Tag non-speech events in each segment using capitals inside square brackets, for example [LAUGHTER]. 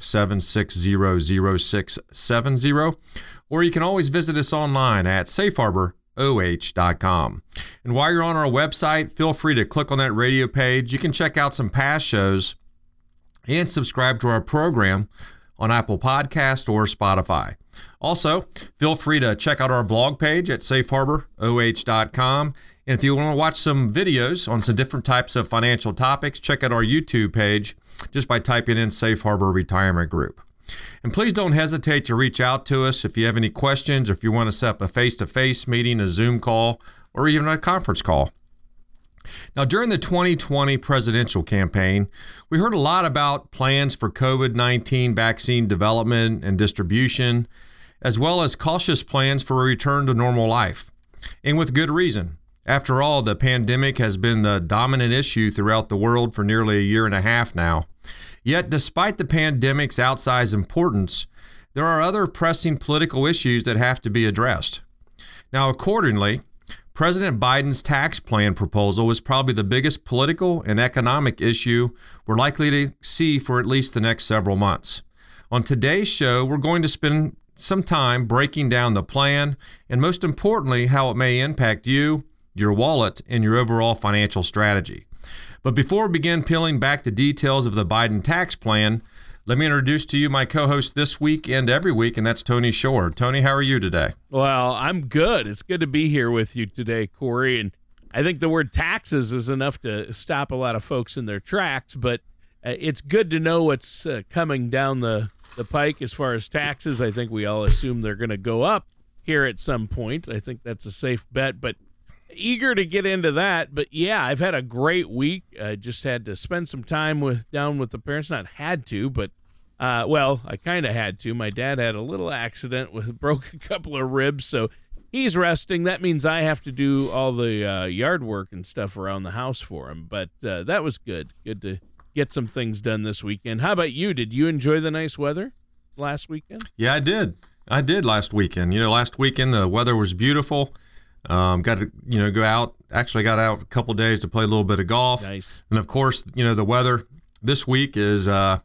7600670, or you can always visit us online at safeharboroh.com. And while you're on our website, feel free to click on that radio page. You can check out some past shows and subscribe to our program on Apple Podcast or Spotify. Also, feel free to check out our blog page at safeharboroh.com. And if you want to watch some videos on some different types of financial topics, check out our YouTube page just by typing in Safe Harbor Retirement Group. And please don't hesitate to reach out to us if you have any questions or if you want to set up a face to face meeting, a Zoom call, or even a conference call. Now, during the 2020 presidential campaign, we heard a lot about plans for COVID 19 vaccine development and distribution, as well as cautious plans for a return to normal life. And with good reason. After all, the pandemic has been the dominant issue throughout the world for nearly a year and a half now. Yet, despite the pandemic's outsized importance, there are other pressing political issues that have to be addressed. Now, accordingly, President Biden's tax plan proposal is probably the biggest political and economic issue we're likely to see for at least the next several months. On today's show, we're going to spend some time breaking down the plan and, most importantly, how it may impact you, your wallet, and your overall financial strategy. But before we begin peeling back the details of the Biden tax plan, let me introduce to you my co host this week and every week, and that's Tony Shore. Tony, how are you today? Well, I'm good. It's good to be here with you today, Corey. And I think the word taxes is enough to stop a lot of folks in their tracks, but uh, it's good to know what's uh, coming down the, the pike as far as taxes. I think we all assume they're going to go up here at some point. I think that's a safe bet, but eager to get into that. But yeah, I've had a great week. I just had to spend some time with down with the parents. Not had to, but uh, well, I kind of had to. My dad had a little accident with [LAUGHS] broke a couple of ribs, so he's resting. That means I have to do all the uh, yard work and stuff around the house for him. But uh, that was good. Good to get some things done this weekend. How about you? Did you enjoy the nice weather last weekend? Yeah, I did. I did last weekend. You know, last weekend the weather was beautiful. Um, got to you know go out. Actually, got out a couple days to play a little bit of golf. Nice. And of course, you know the weather this week is uh,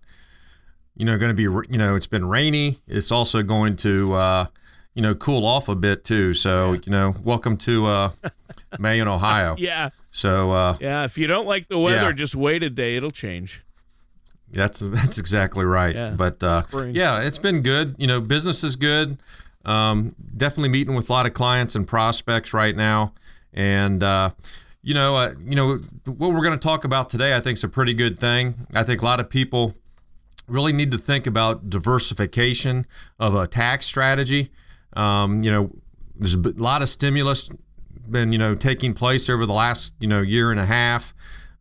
you know, going to be, you know, it's been rainy. It's also going to, uh, you know, cool off a bit too. So, yeah. you know, welcome to uh, May in Ohio. [LAUGHS] yeah. So, uh, yeah, if you don't like the weather, yeah. just wait a day. It'll change. That's [LAUGHS] that's exactly right. Yeah. But uh, yeah, it's been good. You know, business is good. Um, definitely meeting with a lot of clients and prospects right now, and uh, you know, uh, you know what we're going to talk about today. I think is a pretty good thing. I think a lot of people really need to think about diversification of a tax strategy. Um, you know, there's a lot of stimulus been you know taking place over the last you know year and a half.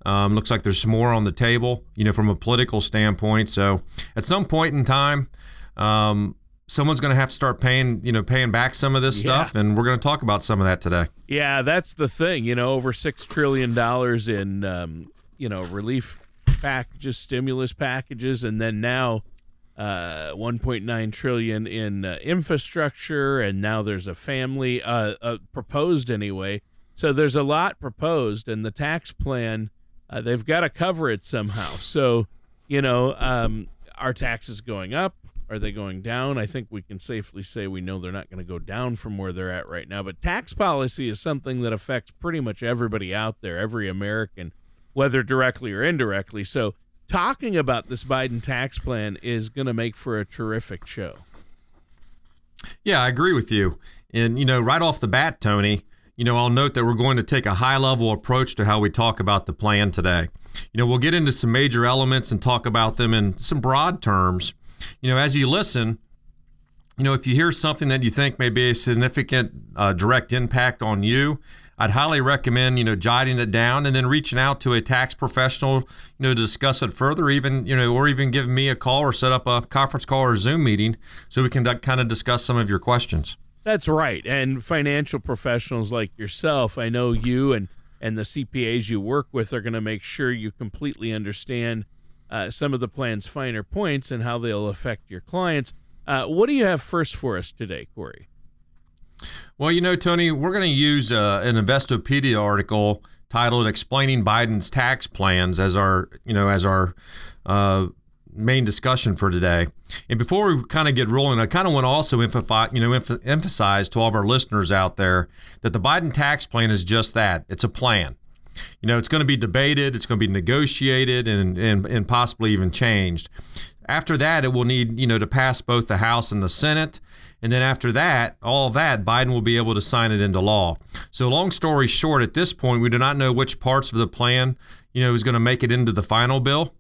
Um, looks like there's more on the table, you know, from a political standpoint. So at some point in time, um, someone's going to have to start paying, you know, paying back some of this yeah. stuff, and we're going to talk about some of that today. Yeah, that's the thing. You know, over six trillion dollars in, um, you know, relief packages, stimulus packages, and then now uh, 1.9 trillion in uh, infrastructure, and now there's a family uh, uh, proposed anyway. So there's a lot proposed, and the tax plan uh, they've got to cover it somehow. So you know, um, are taxes going up? Are they going down? I think we can safely say we know they're not going to go down from where they're at right now. But tax policy is something that affects pretty much everybody out there, every American whether directly or indirectly. So, talking about this Biden tax plan is going to make for a terrific show. Yeah, I agree with you. And, you know, right off the bat, Tony, you know, I'll note that we're going to take a high level approach to how we talk about the plan today. You know, we'll get into some major elements and talk about them in some broad terms. You know, as you listen, you know, if you hear something that you think may be a significant uh, direct impact on you, I'd highly recommend, you know, jotting it down and then reaching out to a tax professional, you know, to discuss it further, even, you know, or even give me a call or set up a conference call or Zoom meeting so we can kind of discuss some of your questions. That's right. And financial professionals like yourself, I know you and, and the CPAs you work with are going to make sure you completely understand uh, some of the plan's finer points and how they'll affect your clients. Uh, what do you have first for us today, Corey? Well, you know, Tony, we're going to use uh, an Investopedia article titled "Explaining Biden's Tax Plans" as our, you know, as our uh, main discussion for today. And before we kind of get rolling, I kind of want to also emphasize, you know, emphasize to all of our listeners out there that the Biden tax plan is just that. It's a plan. You know, it's going to be debated, it's going to be negotiated, and, and, and possibly even changed. After that, it will need, you know, to pass both the House and the Senate. And then after that, all of that, Biden will be able to sign it into law. So, long story short, at this point, we do not know which parts of the plan, you know, is going to make it into the final bill.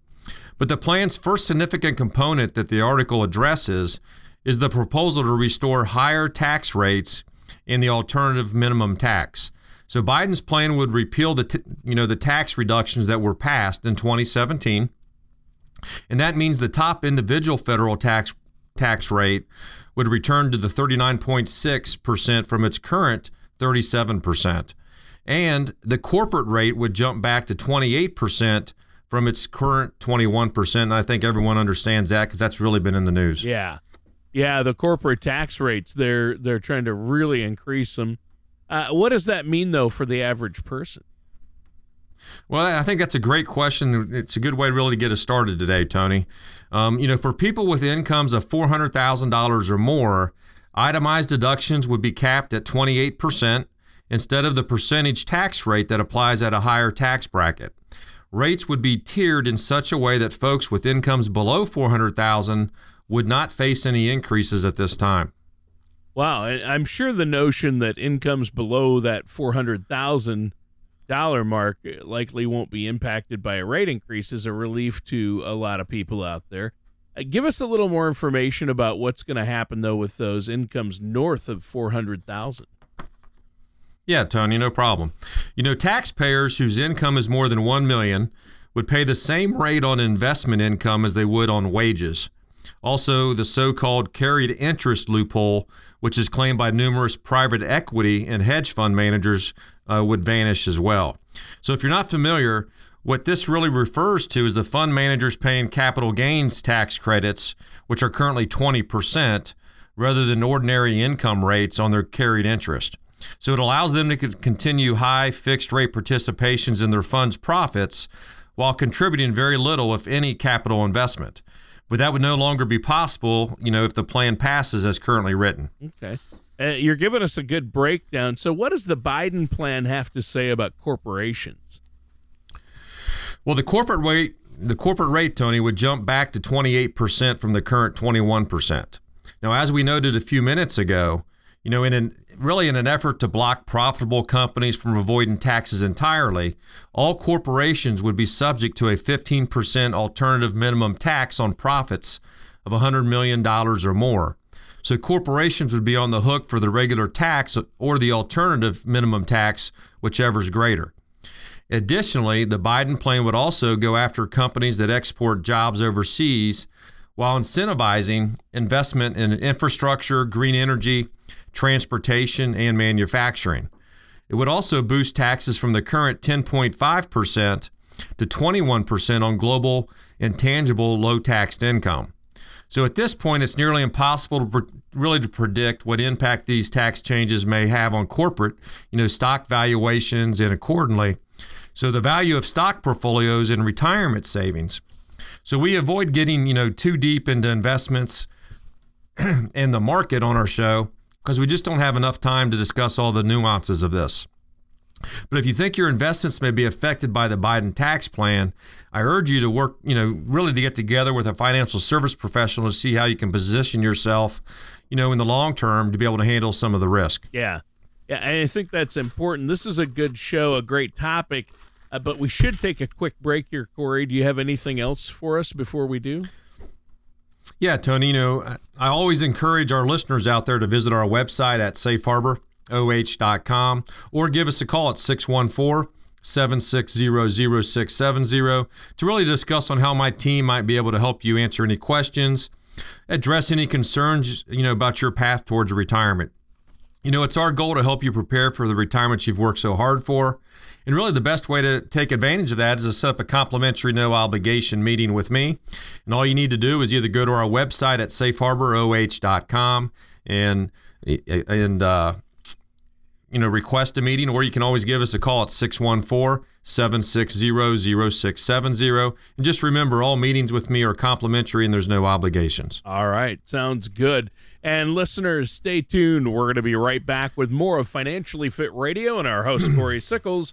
But the plan's first significant component that the article addresses is the proposal to restore higher tax rates in the alternative minimum tax. So Biden's plan would repeal the t- you know the tax reductions that were passed in 2017. And that means the top individual federal tax tax rate would return to the 39.6% from its current 37%. And the corporate rate would jump back to 28% from its current 21%. And I think everyone understands that because that's really been in the news. Yeah. Yeah, the corporate tax rates, they're they're trying to really increase them. Uh, what does that mean, though, for the average person? Well, I think that's a great question. It's a good way really to get us started today, Tony. Um, you know, for people with incomes of $400,000 or more, itemized deductions would be capped at 28% instead of the percentage tax rate that applies at a higher tax bracket. Rates would be tiered in such a way that folks with incomes below 400,000 would not face any increases at this time. Wow, I'm sure the notion that incomes below that 400,000 dollar mark likely won't be impacted by a rate increase is a relief to a lot of people out there. Uh, give us a little more information about what's going to happen though with those incomes north of 400,000. Yeah, Tony, no problem. You know, taxpayers whose income is more than 1 million would pay the same rate on investment income as they would on wages. Also, the so called carried interest loophole, which is claimed by numerous private equity and hedge fund managers, uh, would vanish as well. So, if you're not familiar, what this really refers to is the fund managers paying capital gains tax credits, which are currently 20%, rather than ordinary income rates on their carried interest. So it allows them to continue high fixed rate participations in their fund's profits while contributing very little, if any, capital investment. But that would no longer be possible, you know, if the plan passes as currently written. Okay. Uh, you're giving us a good breakdown. So, what does the Biden plan have to say about corporations? Well, the corporate rate, the corporate rate, Tony, would jump back to 28% from the current 21%. Now, as we noted a few minutes ago, you know, in an really in an effort to block profitable companies from avoiding taxes entirely, all corporations would be subject to a 15% alternative minimum tax on profits of $100 million or more. So corporations would be on the hook for the regular tax or the alternative minimum tax, whichever is greater. Additionally, the Biden plan would also go after companies that export jobs overseas while incentivizing investment in infrastructure, green energy, transportation, and manufacturing. It would also boost taxes from the current 10.5% to 21% on global intangible low taxed income. So at this point, it's nearly impossible to really to predict what impact these tax changes may have on corporate, you know, stock valuations and accordingly. So the value of stock portfolios and retirement savings. So we avoid getting, you know, too deep into investments [CLEARS THROAT] and the market on our show because we just don't have enough time to discuss all the nuances of this. But if you think your investments may be affected by the Biden tax plan, I urge you to work, you know, really to get together with a financial service professional to see how you can position yourself, you know, in the long term to be able to handle some of the risk. Yeah. Yeah, And I think that's important. This is a good show, a great topic, uh, but we should take a quick break here, Corey. Do you have anything else for us before we do? Yeah, Tony, you know, I always encourage our listeners out there to visit our website at safeharboroh.com or give us a call at 614 760 0670 to really discuss on how my team might be able to help you answer any questions, address any concerns, you know, about your path towards retirement. You know, it's our goal to help you prepare for the retirement you've worked so hard for. And really, the best way to take advantage of that is to set up a complimentary, no obligation meeting with me. And all you need to do is either go to our website at safeharboroh.com and and uh, you know request a meeting, or you can always give us a call at 614-760-0670. And just remember, all meetings with me are complimentary and there's no obligations. All right, sounds good. And listeners, stay tuned. We're going to be right back with more of Financially Fit Radio and our host Corey Sickles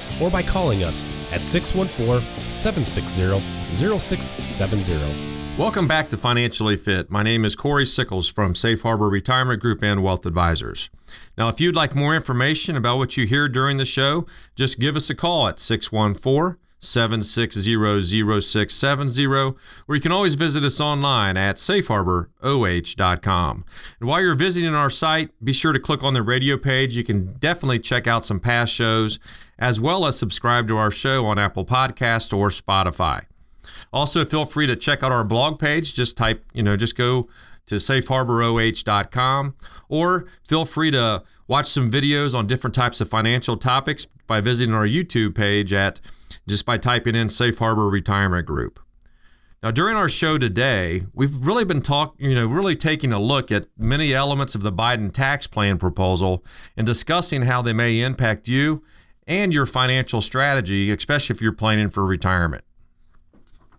or by calling us at 614 760 0670. Welcome back to Financially Fit. My name is Corey Sickles from Safe Harbor Retirement Group and Wealth Advisors. Now, if you'd like more information about what you hear during the show, just give us a call at 614 760 0670, or you can always visit us online at safeharboroh.com. And while you're visiting our site, be sure to click on the radio page. You can definitely check out some past shows, as well as subscribe to our show on Apple Podcast or Spotify. Also, feel free to check out our blog page. Just type, you know, just go to safeharboroh.com or feel free to watch some videos on different types of financial topics by visiting our YouTube page at just by typing in Safe Harbor Retirement Group. Now, during our show today, we've really been talking, you know, really taking a look at many elements of the Biden tax plan proposal and discussing how they may impact you and your financial strategy, especially if you're planning for retirement.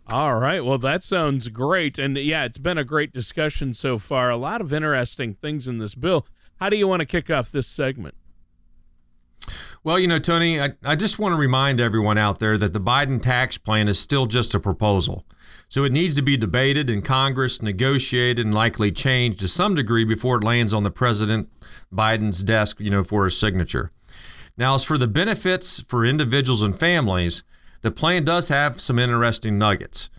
All right. Well, that sounds great. And yeah, it's been a great discussion so far. A lot of interesting things in this bill. How do you want to kick off this segment? Well, you know, Tony, I, I just want to remind everyone out there that the Biden tax plan is still just a proposal. So it needs to be debated in Congress, negotiated, and likely changed to some degree before it lands on the President Biden's desk, you know, for his signature. Now, as for the benefits for individuals and families, the plan does have some interesting nuggets.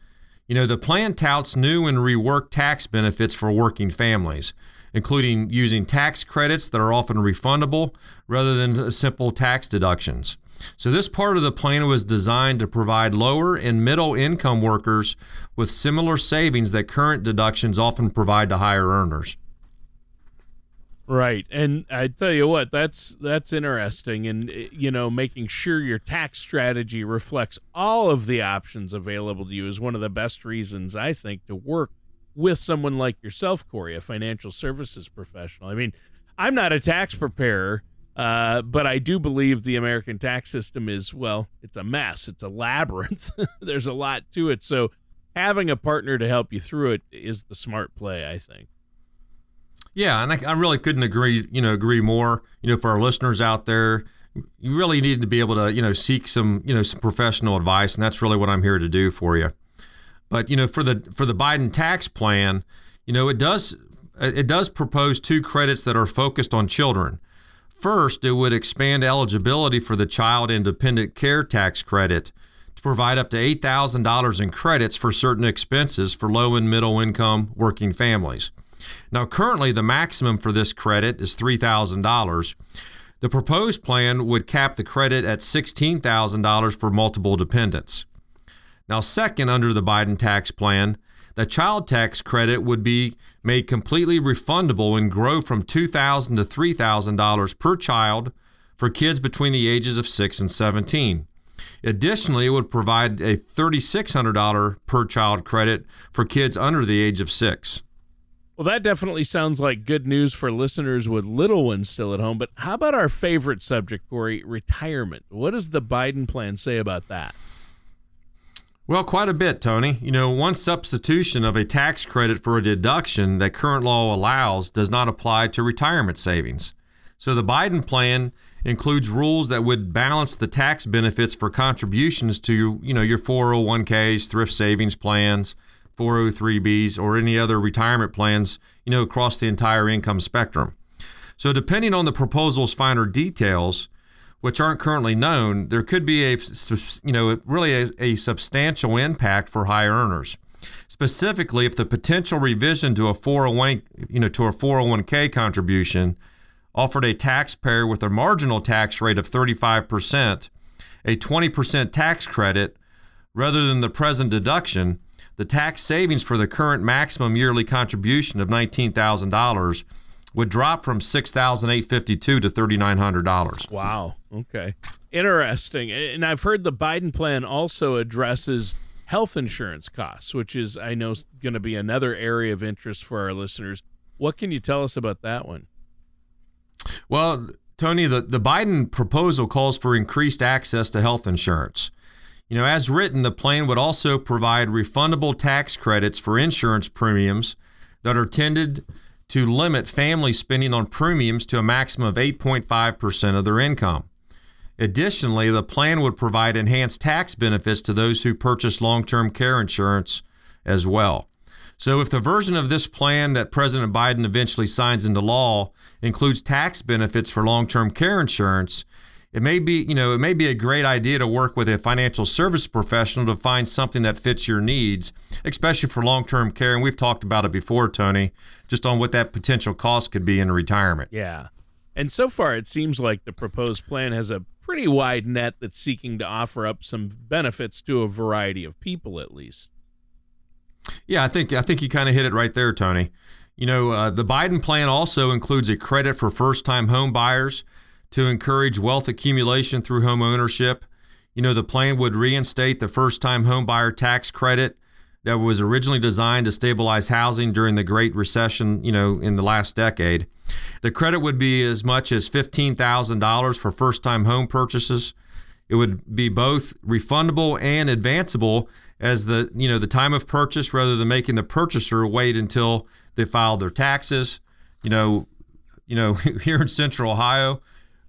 You know, the plan touts new and reworked tax benefits for working families, including using tax credits that are often refundable rather than simple tax deductions. So, this part of the plan was designed to provide lower and middle income workers with similar savings that current deductions often provide to higher earners. Right. And I tell you what, that's that's interesting and eh, you know, making sure your tax strategy reflects all of the options available to you is one of the best reasons I think to work with someone like yourself, Corey, a financial services professional. I mean, I'm not a tax preparer, uh, but I do believe the American tax system is well, it's a mess. It's a labyrinth. [LAUGHS] There's a lot to it. So having a partner to help you through it is the smart play, I think. Yeah, and I, I, really couldn't agree, you know, agree more. You know, for our listeners out there, you really need to be able to, you know, seek some, you know, some professional advice, and that's really what I'm here to do for you. But you know, for the for the Biden tax plan, you know, it does it does propose two credits that are focused on children. First, it would expand eligibility for the Child and Dependent Care Tax Credit to provide up to $8,000 in credits for certain expenses for low and middle income working families. Now, currently, the maximum for this credit is $3,000. The proposed plan would cap the credit at $16,000 for multiple dependents. Now, second, under the Biden tax plan, the child tax credit would be made completely refundable and grow from $2,000 to $3,000 per child for kids between the ages of 6 and 17. Additionally, it would provide a $3,600 per child credit for kids under the age of 6. Well, that definitely sounds like good news for listeners with little ones still at home. But how about our favorite subject, Corey, retirement? What does the Biden plan say about that? Well, quite a bit, Tony. You know, one substitution of a tax credit for a deduction that current law allows does not apply to retirement savings. So the Biden plan includes rules that would balance the tax benefits for contributions to, you know, your 401ks, thrift savings plans, 403bs or any other retirement plans, you know, across the entire income spectrum. So depending on the proposal's finer details, which aren't currently known, there could be a, you know, really a, a substantial impact for high earners. Specifically, if the potential revision to a 401, you know, to a 401k contribution offered a taxpayer with a marginal tax rate of 35%, a 20% tax credit rather than the present deduction, the tax savings for the current maximum yearly contribution of $19,000 would drop from six thousand eight fifty two to thirty nine hundred dollars. Wow. Okay. Interesting. And I've heard the Biden plan also addresses health insurance costs, which is I know going to be another area of interest for our listeners. What can you tell us about that one? Well, Tony, the, the Biden proposal calls for increased access to health insurance. You know, as written, the plan would also provide refundable tax credits for insurance premiums that are tended to limit family spending on premiums to a maximum of 8.5% of their income. Additionally, the plan would provide enhanced tax benefits to those who purchase long term care insurance as well. So, if the version of this plan that President Biden eventually signs into law includes tax benefits for long term care insurance, it may be, you know, it may be a great idea to work with a financial service professional to find something that fits your needs, especially for long-term care. And we've talked about it before, Tony, just on what that potential cost could be in retirement. Yeah. And so far, it seems like the proposed plan has a pretty wide net that's seeking to offer up some benefits to a variety of people, at least. Yeah, I think I think you kind of hit it right there, Tony. You know, uh, the Biden plan also includes a credit for first-time home buyers to encourage wealth accumulation through home ownership. You know, the plan would reinstate the first time home buyer tax credit that was originally designed to stabilize housing during the Great Recession, you know, in the last decade. The credit would be as much as $15,000 for first time home purchases. It would be both refundable and advanceable as the, you know, the time of purchase rather than making the purchaser wait until they filed their taxes. You know, you know, [LAUGHS] here in Central Ohio,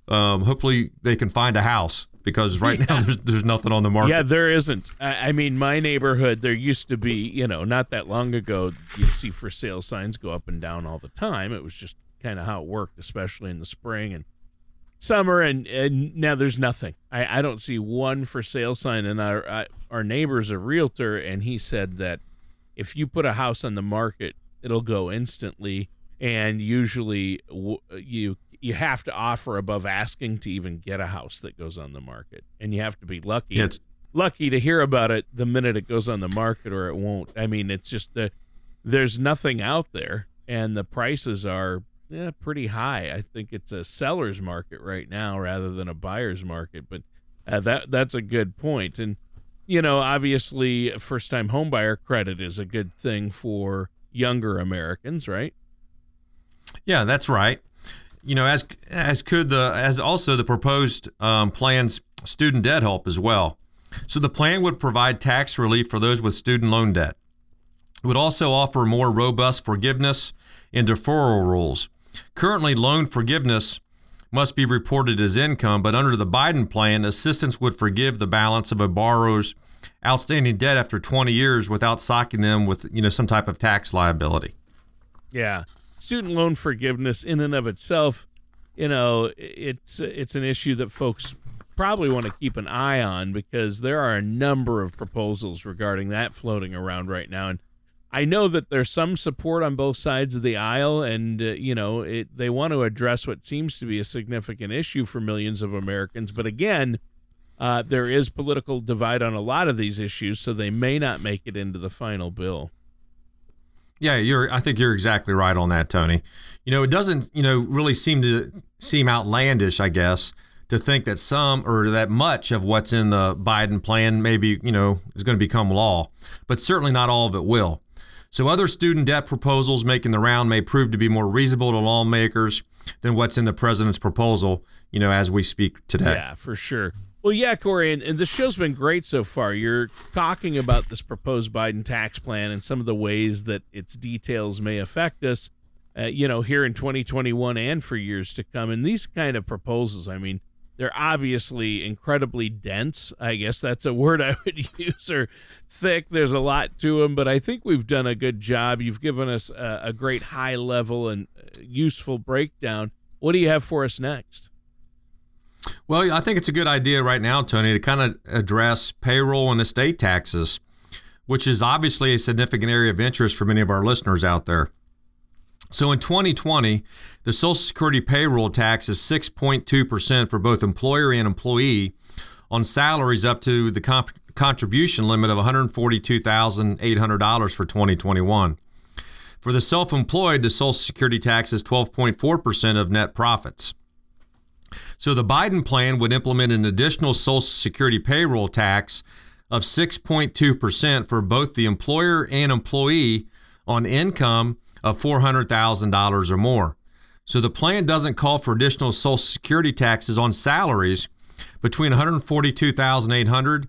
um, hopefully they can find a house because right yeah. now there's, there's nothing on the market. Yeah, there isn't. I, I, mean, my neighborhood, there used to be, you know, not that long ago, you'd see for sale signs go up and down all the time. It was just kind of how it worked, especially in the spring and summer. And, and now there's nothing. I, I don't see one for sale sign. And our, I, our neighbor's a realtor, and he said that if you put a house on the market, it'll go instantly. And usually you you have to offer above asking to even get a house that goes on the market, and you have to be lucky. It's lucky to hear about it the minute it goes on the market, or it won't. I mean, it's just the there's nothing out there, and the prices are yeah, pretty high. I think it's a seller's market right now rather than a buyer's market, but uh, that that's a good point. And you know, obviously, first time homebuyer credit is a good thing for younger Americans, right? Yeah, that's right you know, as as could the as also the proposed um, plan's student debt help as well. So the plan would provide tax relief for those with student loan debt. It would also offer more robust forgiveness and deferral rules. Currently, loan forgiveness must be reported as income, but under the Biden plan, assistance would forgive the balance of a borrower's outstanding debt after 20 years without socking them with you know some type of tax liability. Yeah student loan forgiveness in and of itself, you know, it's it's an issue that folks probably want to keep an eye on because there are a number of proposals regarding that floating around right now and I know that there's some support on both sides of the aisle, and uh, you know it, they want to address what seems to be a significant issue for millions of Americans. But again, uh, there is political divide on a lot of these issues, so they may not make it into the final bill. Yeah, you're. I think you're exactly right on that, Tony. You know, it doesn't, you know, really seem to seem outlandish, I guess, to think that some or that much of what's in the Biden plan maybe, you know, is going to become law, but certainly not all of it will. So other student debt proposals making the round may prove to be more reasonable to lawmakers than what's in the president's proposal, you know, as we speak today. Yeah, for sure. Well, yeah, Corey, and, and the show's been great so far. You're talking about this proposed Biden tax plan and some of the ways that its details may affect us, uh, you know, here in 2021 and for years to come. And these kind of proposals, I mean, they're obviously incredibly dense. I guess that's a word I would [LAUGHS] use, or thick. There's a lot to them, but I think we've done a good job. You've given us a, a great high level and uh, useful breakdown. What do you have for us next? Well, I think it's a good idea right now, Tony, to kind of address payroll and estate taxes, which is obviously a significant area of interest for many of our listeners out there. So in 2020, the Social Security payroll tax is 6.2% for both employer and employee on salaries up to the comp- contribution limit of $142,800 for 2021. For the self employed, the Social Security tax is 12.4% of net profits. So the Biden plan would implement an additional Social Security payroll tax of 6.2% for both the employer and employee on income of $400,000 or more. So the plan doesn't call for additional Social Security taxes on salaries between 142,800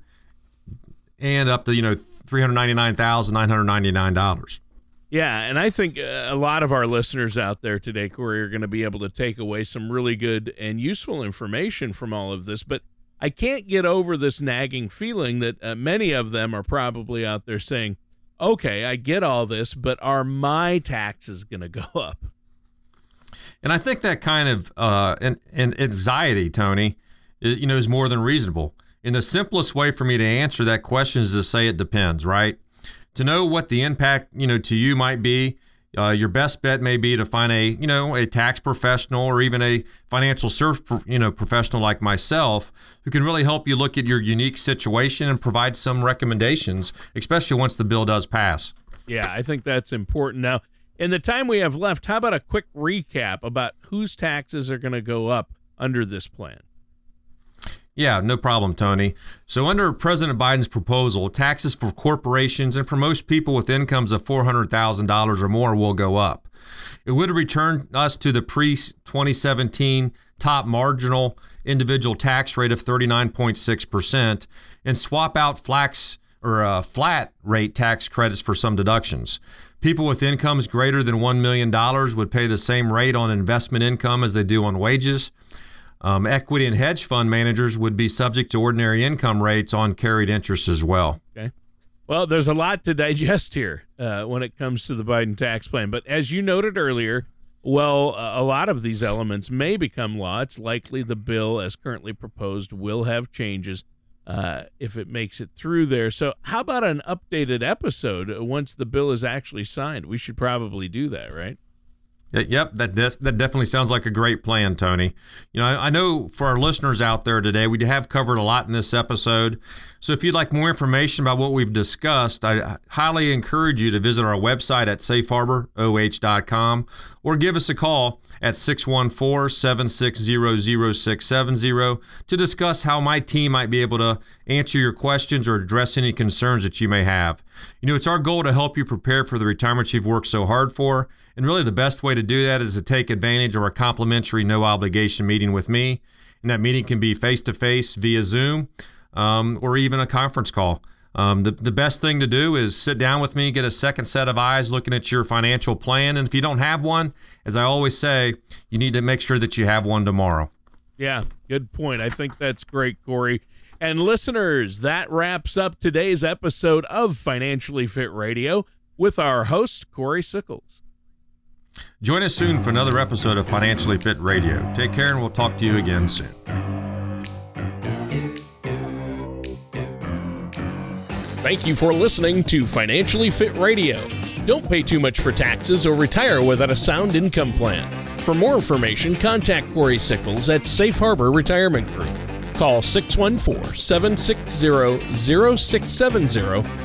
and up to you know $399,999. Yeah, and I think uh, a lot of our listeners out there today, Corey, are going to be able to take away some really good and useful information from all of this. But I can't get over this nagging feeling that uh, many of them are probably out there saying, okay, I get all this, but are my taxes going to go [LAUGHS] up? And I think that kind of uh, and, and anxiety, Tony, is, you know, is more than reasonable. And the simplest way for me to answer that question is to say it depends, right? To know what the impact, you know, to you might be, uh, your best bet may be to find a, you know, a tax professional or even a financial service, you know, professional like myself who can really help you look at your unique situation and provide some recommendations, especially once the bill does pass. Yeah, I think that's important. Now, in the time we have left, how about a quick recap about whose taxes are going to go up under this plan? Yeah, no problem, Tony. So, under President Biden's proposal, taxes for corporations and for most people with incomes of $400,000 or more will go up. It would return us to the pre 2017 top marginal individual tax rate of 39.6% and swap out flax or uh, flat rate tax credits for some deductions. People with incomes greater than $1 million would pay the same rate on investment income as they do on wages. Um, equity and hedge fund managers would be subject to ordinary income rates on carried interest as well. Okay. Well, there's a lot to digest here uh, when it comes to the Biden tax plan. But as you noted earlier, well, a lot of these elements may become law. It's likely the bill, as currently proposed, will have changes uh, if it makes it through there. So, how about an updated episode once the bill is actually signed? We should probably do that, right? Yep, that that definitely sounds like a great plan, Tony. You know, I, I, know for our listeners out there today, we have covered a lot in this episode. So if you'd like more information about what we've discussed, I highly encourage you to visit our website at safeharboroh.com or give us a call at 614-760-0670 to discuss how my team might be able to answer your questions or address any concerns that you may have. You know, it's our goal to help you prepare for the retirement you've worked so hard for and really, the best way to do that is to take advantage of our complimentary no obligation meeting with me. And that meeting can be face to face via Zoom um, or even a conference call. Um, the, the best thing to do is sit down with me, get a second set of eyes looking at your financial plan. And if you don't have one, as I always say, you need to make sure that you have one tomorrow. Yeah, good point. I think that's great, Corey. And listeners, that wraps up today's episode of Financially Fit Radio with our host, Corey Sickles. Join us soon for another episode of Financially Fit Radio. Take care, and we'll talk to you again soon. Thank you for listening to Financially Fit Radio. Don't pay too much for taxes or retire without a sound income plan. For more information, contact Corey Sickles at Safe Harbor Retirement Group. Call 614 760 0670